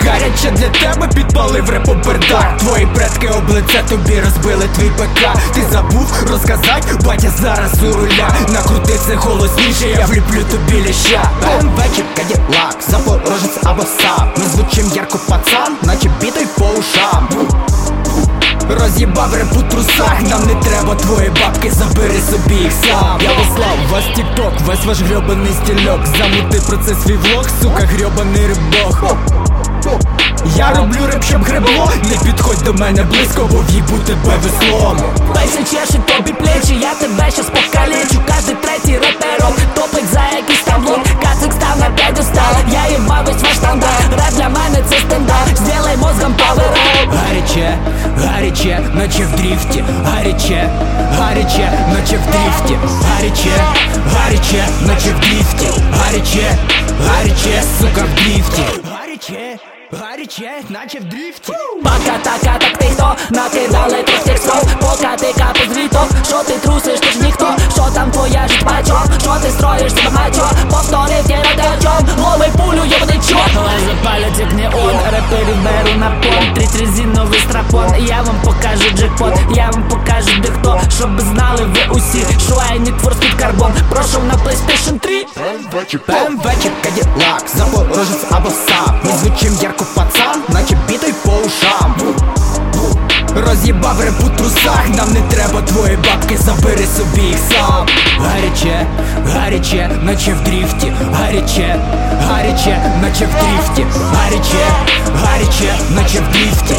гаряче для тебе підпалив репопердак Твої предки облиця тобі розбили твій ПК. Ти забув розказать, батя зараз у руля. Накрути це голосніше, я вліплю тобі ліща БМВ чи Каділак, Запорожець або САП Ми звучим ярко пацан, наче бітой по ушам. Роз'їбав реп у трусах, нам не треба твої бабки, забери собі їх сам. Я послав вас тікток, весь ваш грьобаний стільок. Замути про це свій влог, сука, грьобаний рибок Я роблю реп, щоб гребло, не підходь до мене близько, бо в'їбу тебе веслом. Пейси чешуть тобі плечі, я тебе щас покалечу Кожний третій репером топить за якийсь там блок Кацик став на п'ять устав, я їбав весь ваш стандарт. Реп для мене це стандарт, сделай мозгом power up Гаряче, гаряче, наче в дріфті, гаряче, гаряче, наче в дріфті, гаряче, гаряче, наче в дріфті, гаряче, гаряче, сука в дріфті. Гаряче, гаряче, наче в дріфті. Пока така, так ти хто накидали трьох реперів беру на пон Трить резиновий страпон, я вам покажу джекпот. Я вам покажу де хто, щоб знали ви усі Що need for speed carbon, пройшов на PlayStation 3 БМВ чи Каділак, Запорожець або САП Ми звучим ярко пацан, наче бітой по ушам. Роз'їбав реп у трусах, нам не треба твої бабки, забери собі їх сам. Гаряче, гаряче, наче в дріфті, гаряче, гаряче, наче в дріфті, гаряче, гаряче, наче в дріфті,